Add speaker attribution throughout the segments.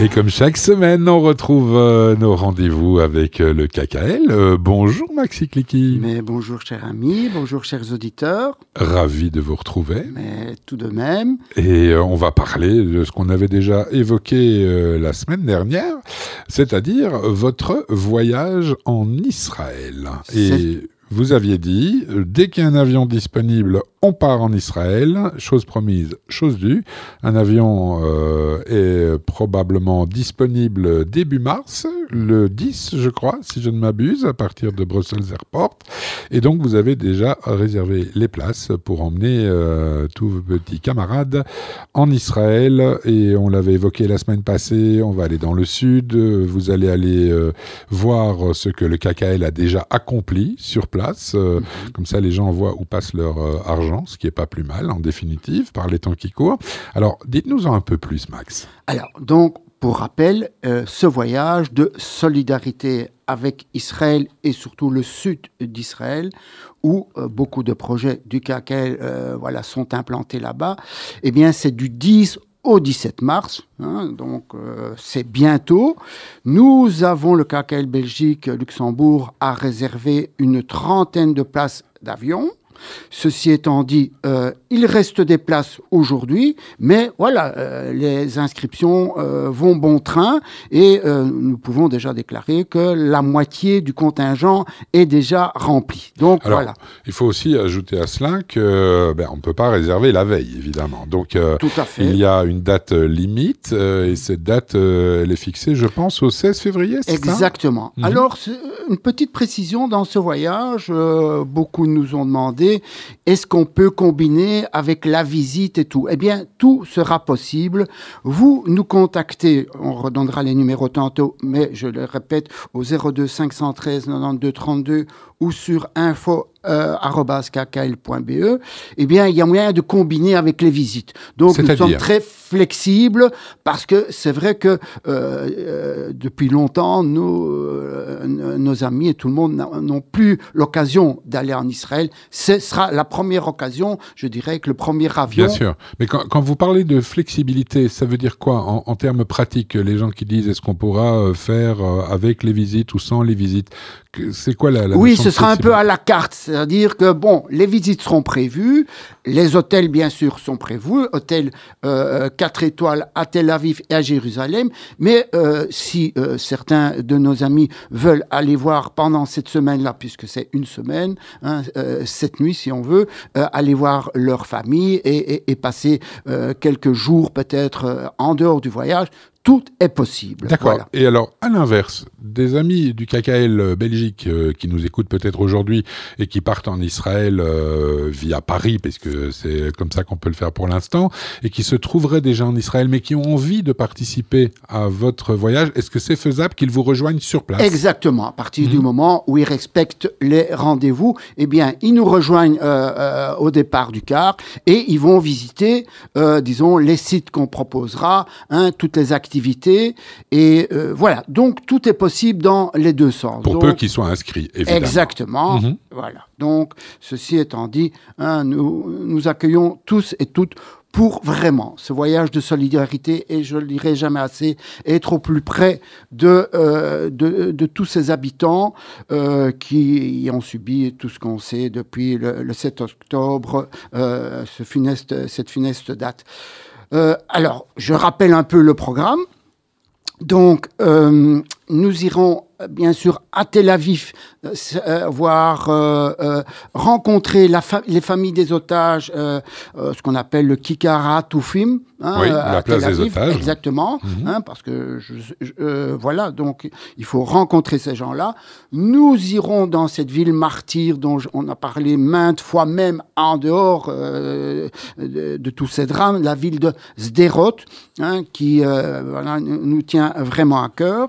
Speaker 1: Et comme chaque semaine, on retrouve euh, nos rendez-vous avec euh, le KKL. Euh, bonjour Maxi Clicky.
Speaker 2: Mais bonjour chers amis, bonjour chers auditeurs.
Speaker 1: Ravi de vous retrouver.
Speaker 2: Mais tout de même.
Speaker 1: Et on va parler de ce qu'on avait déjà évoqué la semaine dernière, c'est-à-dire votre voyage en Israël. Et vous aviez dit, dès qu'il y a un avion disponible, on part en Israël, chose promise, chose due. Un avion euh, est probablement disponible début mars, le 10 je crois, si je ne m'abuse, à partir de Brussels Airport. Et donc vous avez déjà réservé les places pour emmener euh, tous vos petits camarades en Israël. Et on l'avait évoqué la semaine passée, on va aller dans le sud, vous allez aller euh, voir ce que le KKL a déjà accompli sur place. Mhm. Comme ça les gens voient où passe leur argent ce qui est pas plus mal en définitive par les temps qui courent. Alors, dites-nous-en un peu plus, Max.
Speaker 2: Alors, donc, pour rappel, euh, ce voyage de solidarité avec Israël et surtout le sud d'Israël, où euh, beaucoup de projets du KKL euh, voilà, sont implantés là-bas, eh bien, c'est du 10 au 17 mars, hein, donc c'est bientôt. Nous avons le KKL Belgique Luxembourg à réserver une trentaine de places d'avion. Ceci étant dit, euh, il reste des places aujourd'hui, mais voilà, euh, les inscriptions euh, vont bon train et nous pouvons déjà déclarer que la moitié du contingent est déjà rempli. Donc voilà.
Speaker 1: Il faut aussi ajouter à cela que ben, on ne peut pas réserver la veille, évidemment. Donc Tout à fait. il y a une date limite et cette date, elle est fixée, je pense, au 16 février.
Speaker 2: Exactement. Ça? Mhm. Alors une petite précision dans ce voyage, beaucoup nous ont demandé est-ce qu'on peut combiner avec la visite et tout? Eh bien, tout sera possible. Vous nous contactez, on redonnera les numéros tantôt, mais je le répète, au 02 513 92 32 ou sur info kkl.be, eh bien, il y a moyen de combiner avec les visites. Donc, nous sommes très flexibles parce que c'est vrai que euh, euh, depuis longtemps, nos, euh, nos amis et tout le monde n'ont plus l'occasion d'aller en Israël. Ce sera la première occasion, je dirais, que le premier avion.
Speaker 1: Bien sûr. Mais quand, quand vous parlez de flexibilité, ça veut dire quoi en, en termes pratiques Les gens qui disent est-ce qu'on pourra faire avec les visites ou sans les visites? C'est quoi la, la
Speaker 2: Oui, ce sera un peu à la carte, c'est-à-dire que bon, les visites seront prévues, les hôtels bien sûr sont prévus, hôtels euh, 4 étoiles à Tel Aviv et à Jérusalem, mais euh, si euh, certains de nos amis veulent aller voir pendant cette semaine-là, puisque c'est une semaine, hein, euh, cette nuit si on veut, aller voir leur famille et passer quelques jours peut-être en dehors du voyage, tout est possible.
Speaker 1: D'accord. Et alors, à l'inverse, des amis du KKL euh, Belgique euh, qui nous écoutent peut-être aujourd'hui et qui partent en Israël euh, via Paris, parce que c'est comme ça qu'on peut le faire pour l'instant, et qui se trouveraient déjà en Israël, mais qui ont envie de participer à votre voyage, est-ce que c'est faisable qu'ils vous rejoignent sur place?
Speaker 2: Exactement. À partir du mhm. moment où ils respectent les rendez-vous, eh bien, ils nous rejoignent au départ du car et ils vont visiter, disons, les sites qu'on proposera, hein, toutes les activités et euh, voilà, donc tout est possible dans les deux sens.
Speaker 1: Pour peu qu'ils soient inscrits, évidemment.
Speaker 2: Exactement. Mhm. Voilà. Donc, ceci étant dit, hein, nous, nous accueillons tous et toutes pour vraiment ce voyage de solidarité et je le dirai jamais assez être au plus près de euh, de, tous ces habitants euh, qui ont subi tout ce qu'on sait depuis le, 7 octobre ce funeste, cette funeste date. Euh, alors, je rappelle un peu le programme. Donc, euh, nous irons bien sûr à Tel Aviv, euh, euh voir euh, rencontrer la les familles des otages, ce qu'on appelle le Kikara Toufim.
Speaker 1: Hein, oui, la place des otages.
Speaker 2: Exactement, mhm. hein, parce que je, voilà, donc il faut rencontrer ces gens-là. Nous irons dans cette ville martyre dont on a parlé maintes fois, même en dehors de, de, tous ces drames, la ville de Sderot, hein, qui voilà, nous tient vraiment à cœur.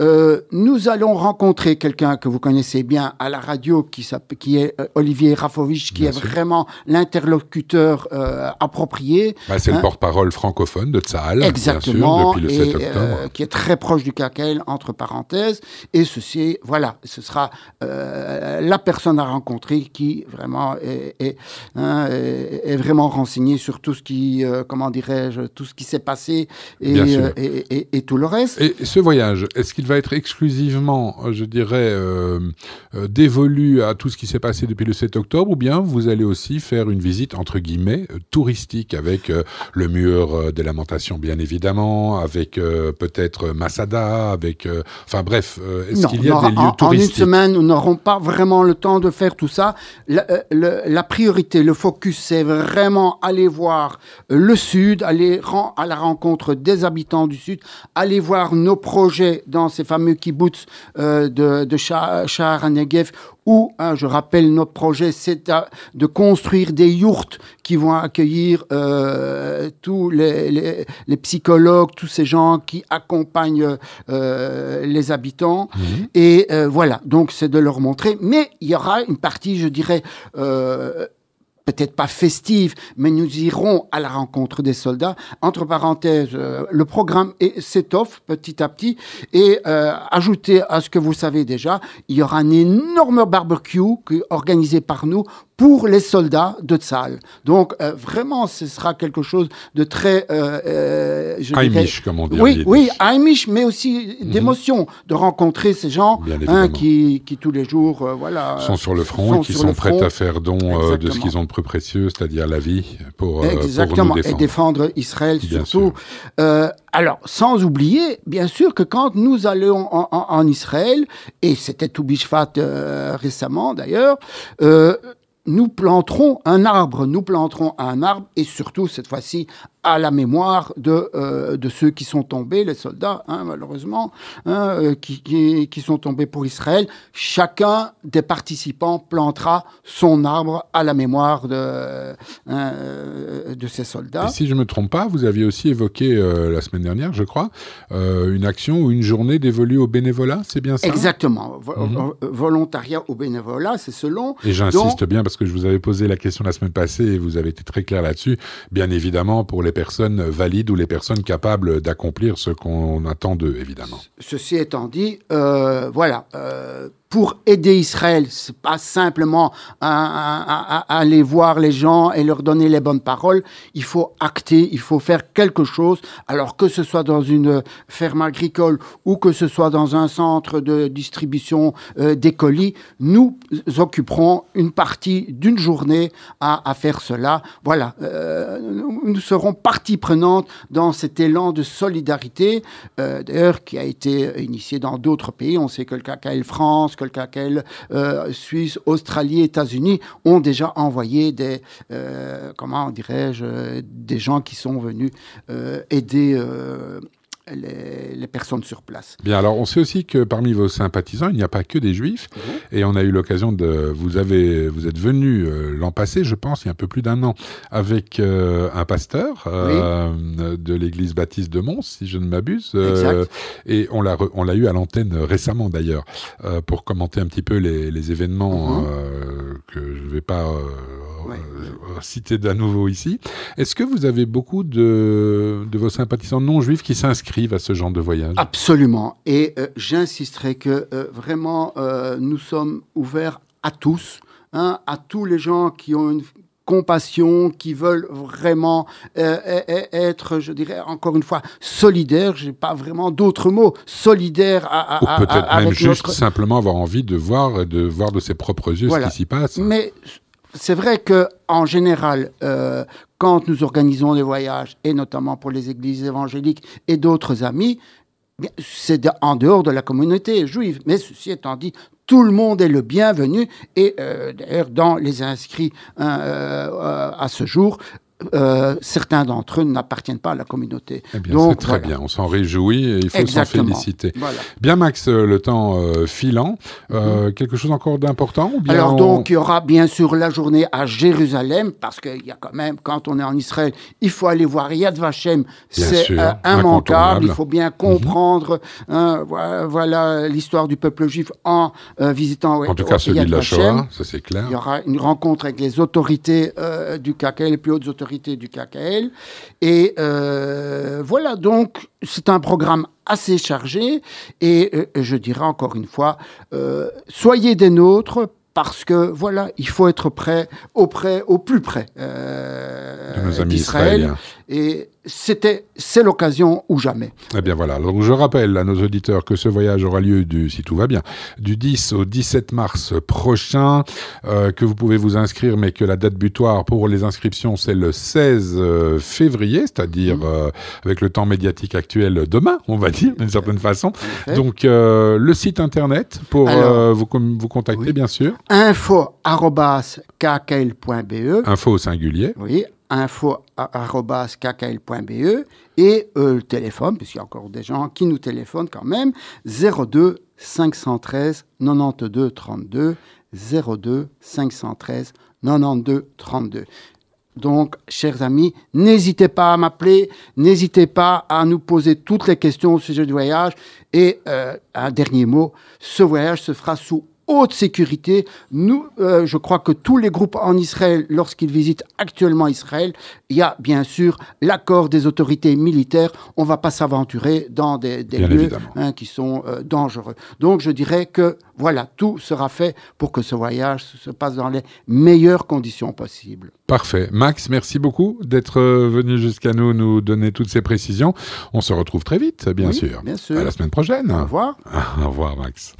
Speaker 2: Euh, nous allons rencontrer quelqu'un que vous connaissez bien à la radio, qui, qui est euh, Olivier Rafovich, qui est vraiment l'interlocuteur euh, approprié.
Speaker 1: Bah, c'est le hein. porte-parole francophone de Tzahal,
Speaker 2: Exactement,
Speaker 1: bien sûr, depuis le 7 octobre.
Speaker 2: qui est très proche du KKL, entre parenthèses. Et ceci, voilà, ce sera la personne à rencontrer qui vraiment est, hein, est, vraiment renseignée sur tout ce qui, comment dirais-je, tout ce qui s'est passé et, et, et, tout le reste.
Speaker 1: Et ce voyage, est-ce qu'il va être exclusivement, euh, je dirais, euh, euh, dévolu à tout ce qui s'est passé depuis le 7 octobre, ou bien vous allez aussi faire une visite, entre guillemets, touristique, avec le mur des lamentations, bien évidemment, avec peut-être Masada, avec... enfin bref, est-ce qu'il y a des lieux touristiques En
Speaker 2: une semaine, nous n'aurons pas vraiment le temps de faire tout ça. La, la priorité, le focus, c'est vraiment aller voir le Sud, aller à la rencontre des habitants du Sud, aller voir nos projets dans ces fameux kibbutz euh, de, de Shahar Negev où, hein, je rappelle, notre projet, c'est de construire des yourtes qui vont accueillir euh, tous les, les, psychologues, tous ces gens qui accompagnent euh, les habitants. Mhm. Et voilà, donc c'est de leur montrer. Mais il y aura une partie, je dirais, peut-être pas festive, mais nous irons à la rencontre des soldats. Entre parenthèses, euh, le programme s'étoffe petit à petit et euh, ajouté à ce que vous savez déjà, il y aura un énorme barbecue organisé par nous pour les soldats de Tzal. Donc euh, vraiment, ce sera quelque chose de très...
Speaker 1: Euh, euh je comme on dit.
Speaker 2: Oui, oui, Heimisch, mais aussi mhm. d'émotion, de rencontrer ces gens hein, qui, qui, tous les jours, euh, voilà...
Speaker 1: Sont sur le front et qui sont prêts à faire don de ce qu'ils ont de plus précieux, c'est-à-dire la vie, pour,
Speaker 2: Exactement,
Speaker 1: pour
Speaker 2: et défendre Israël surtout. alors, sans oublier, bien sûr, que quand nous allons en, Israël, et c'était tout Bishfat récemment d'ailleurs, nous planterons un arbre, nous planterons un arbre, et surtout cette fois-ci à la mémoire de, euh, de ceux qui sont tombés, les soldats, hein, malheureusement, hein, euh, qui, qui, qui, sont tombés pour Israël. Chacun des participants plantera son arbre à la mémoire de, hein, euh, de ces soldats.
Speaker 1: Et si je ne me trompe pas, vous aviez aussi évoqué la semaine dernière, je crois, une action ou une journée dévolue au bénévolat, c'est bien ça?
Speaker 2: Exactement. Mhm. Volontariat au bénévolat, c'est selon.
Speaker 1: Et j'insiste bien parce que je vous avais posé la question la semaine passée et vous avez été très clair là-dessus. Bien évidemment, pour les personnes valides ou les personnes capables d'accomplir ce qu'on attend d'eux, évidemment.
Speaker 2: Ceci étant dit, euh, voilà, euh, pour aider Israël. C'est pas simplement aller voir les gens et leur donner les bonnes paroles. Il faut acter, il faut faire quelque chose. Alors que ce soit dans une ferme agricole ou que ce soit dans un centre de distribution euh, des colis, nous occuperons une partie d'une journée à, faire cela. Voilà, euh, nous serons partie prenante dans cet élan de solidarité, euh, d'ailleurs qui a été initié dans d'autres pays. On sait que le KKL France, euh, Suisse, Australie, États-Unis ont déjà envoyé des, euh, comment dirais-je, des gens qui sont venus euh, aider les, personnes sur place.
Speaker 1: Bien, alors on sait aussi que parmi vos sympathisants, il n'y a pas que des juifs, mhm. et on a eu l'occasion de, vous avez, vous êtes venu euh, l'an passé, je pense, il y a un peu plus d'un an, avec euh, un pasteur euh, de l'église baptiste de Mons, si je ne m'abuse, et on l'a, on l'a eu à l'antenne récemment d'ailleurs, pour commenter un petit peu les, événements mhm. que je ne vais pas cité d'un nouveau ici. Est-ce que vous avez beaucoup de, de vos sympathisants non juifs qui s'inscrivent? À ce genre de voyage
Speaker 2: Absolument. Et euh, j'insisterai que euh, vraiment, nous sommes ouverts à tous, hein, à tous les gens qui ont une compassion, qui veulent vraiment être, je dirais encore une fois, solidaires. J'ai pas vraiment d'autres mots. Solidaires à,
Speaker 1: Ou peut-être même juste simplement avoir envie de voir, de voir de ses propres yeux ce qui s'y passe.
Speaker 2: Mais c'est vrai que en général, euh, quand nous organisons des voyages, et notamment pour les églises évangéliques et d'autres amis, c'est en dehors de la communauté juive. Mais ceci étant dit, tout le monde est le bienvenu. Et euh, d'ailleurs, dans les inscrits hein, euh, à ce jour, euh, certains d'entre eux n'appartiennent pas à la communauté.
Speaker 1: Eh bien, c'est très bien, on s'en réjouit et il faut s'en féliciter. Bien, Max, euh, le temps euh, filant, mhm. quelque chose encore d'important
Speaker 2: Alors, donc, il y aura bien sûr la journée à Jérusalem, parce qu'il y a quand même, quand on est en Israël, il faut aller voir Yad Vashem, c'est immanquable, il faut bien mhm. comprendre hein, voilà l'histoire du peuple juif en visitant
Speaker 1: En tout cas, celui de la Shoah, ça c'est clair.
Speaker 2: Il y aura une rencontre avec les autorités du KKL, les plus hautes autorités du KKL. Et euh, voilà, donc c'est un programme assez chargé. Et euh, je dirais encore une fois, euh, soyez des nôtres parce que voilà, il faut être prêt au près, au plus près
Speaker 1: d'Israël.
Speaker 2: Et c'était, c'est l'occasion ou jamais.
Speaker 1: Eh bien voilà. Donc je rappelle à nos auditeurs que ce voyage aura lieu du, si tout va bien, du 10 au 17 mars prochain, euh, que vous pouvez vous inscrire, mais que la date butoir pour les inscriptions c'est le 16 euh, février, c'est-à-dire mmh. euh, avec le temps médiatique actuel demain, on va dire d'une certaine façon. Donc le site internet pour vous, vous contacter bien sûr.
Speaker 2: info@kkl.be.
Speaker 1: Info au singulier.
Speaker 2: Oui info.kkl.be et euh, le téléphone, puisqu'il y a encore des gens qui nous téléphonent quand même, 02 513 92 32, 02 513 92 32. Donc, chers amis, n'hésitez pas à m'appeler, n'hésitez pas à nous poser toutes les questions au sujet du voyage. Et euh, un dernier mot, ce voyage se fera sous haute sécurité. Nous, euh, je crois que tous les groupes en Israël, lorsqu'ils visitent actuellement Israël, il y a bien sûr l'accord des autorités militaires. On ne va pas s'aventurer dans des, lieux hein, qui sont euh, dangereux. Donc je dirais que voilà, tout sera fait pour que ce voyage se passe dans les meilleures conditions possibles.
Speaker 1: Parfait. Max, merci beaucoup d'être euh, venu jusqu'à nous nous donner toutes ces précisions. On se retrouve très vite, bien sûr.
Speaker 2: Bien sûr.
Speaker 1: À la semaine prochaine.
Speaker 2: Au revoir.
Speaker 1: Au revoir, Max.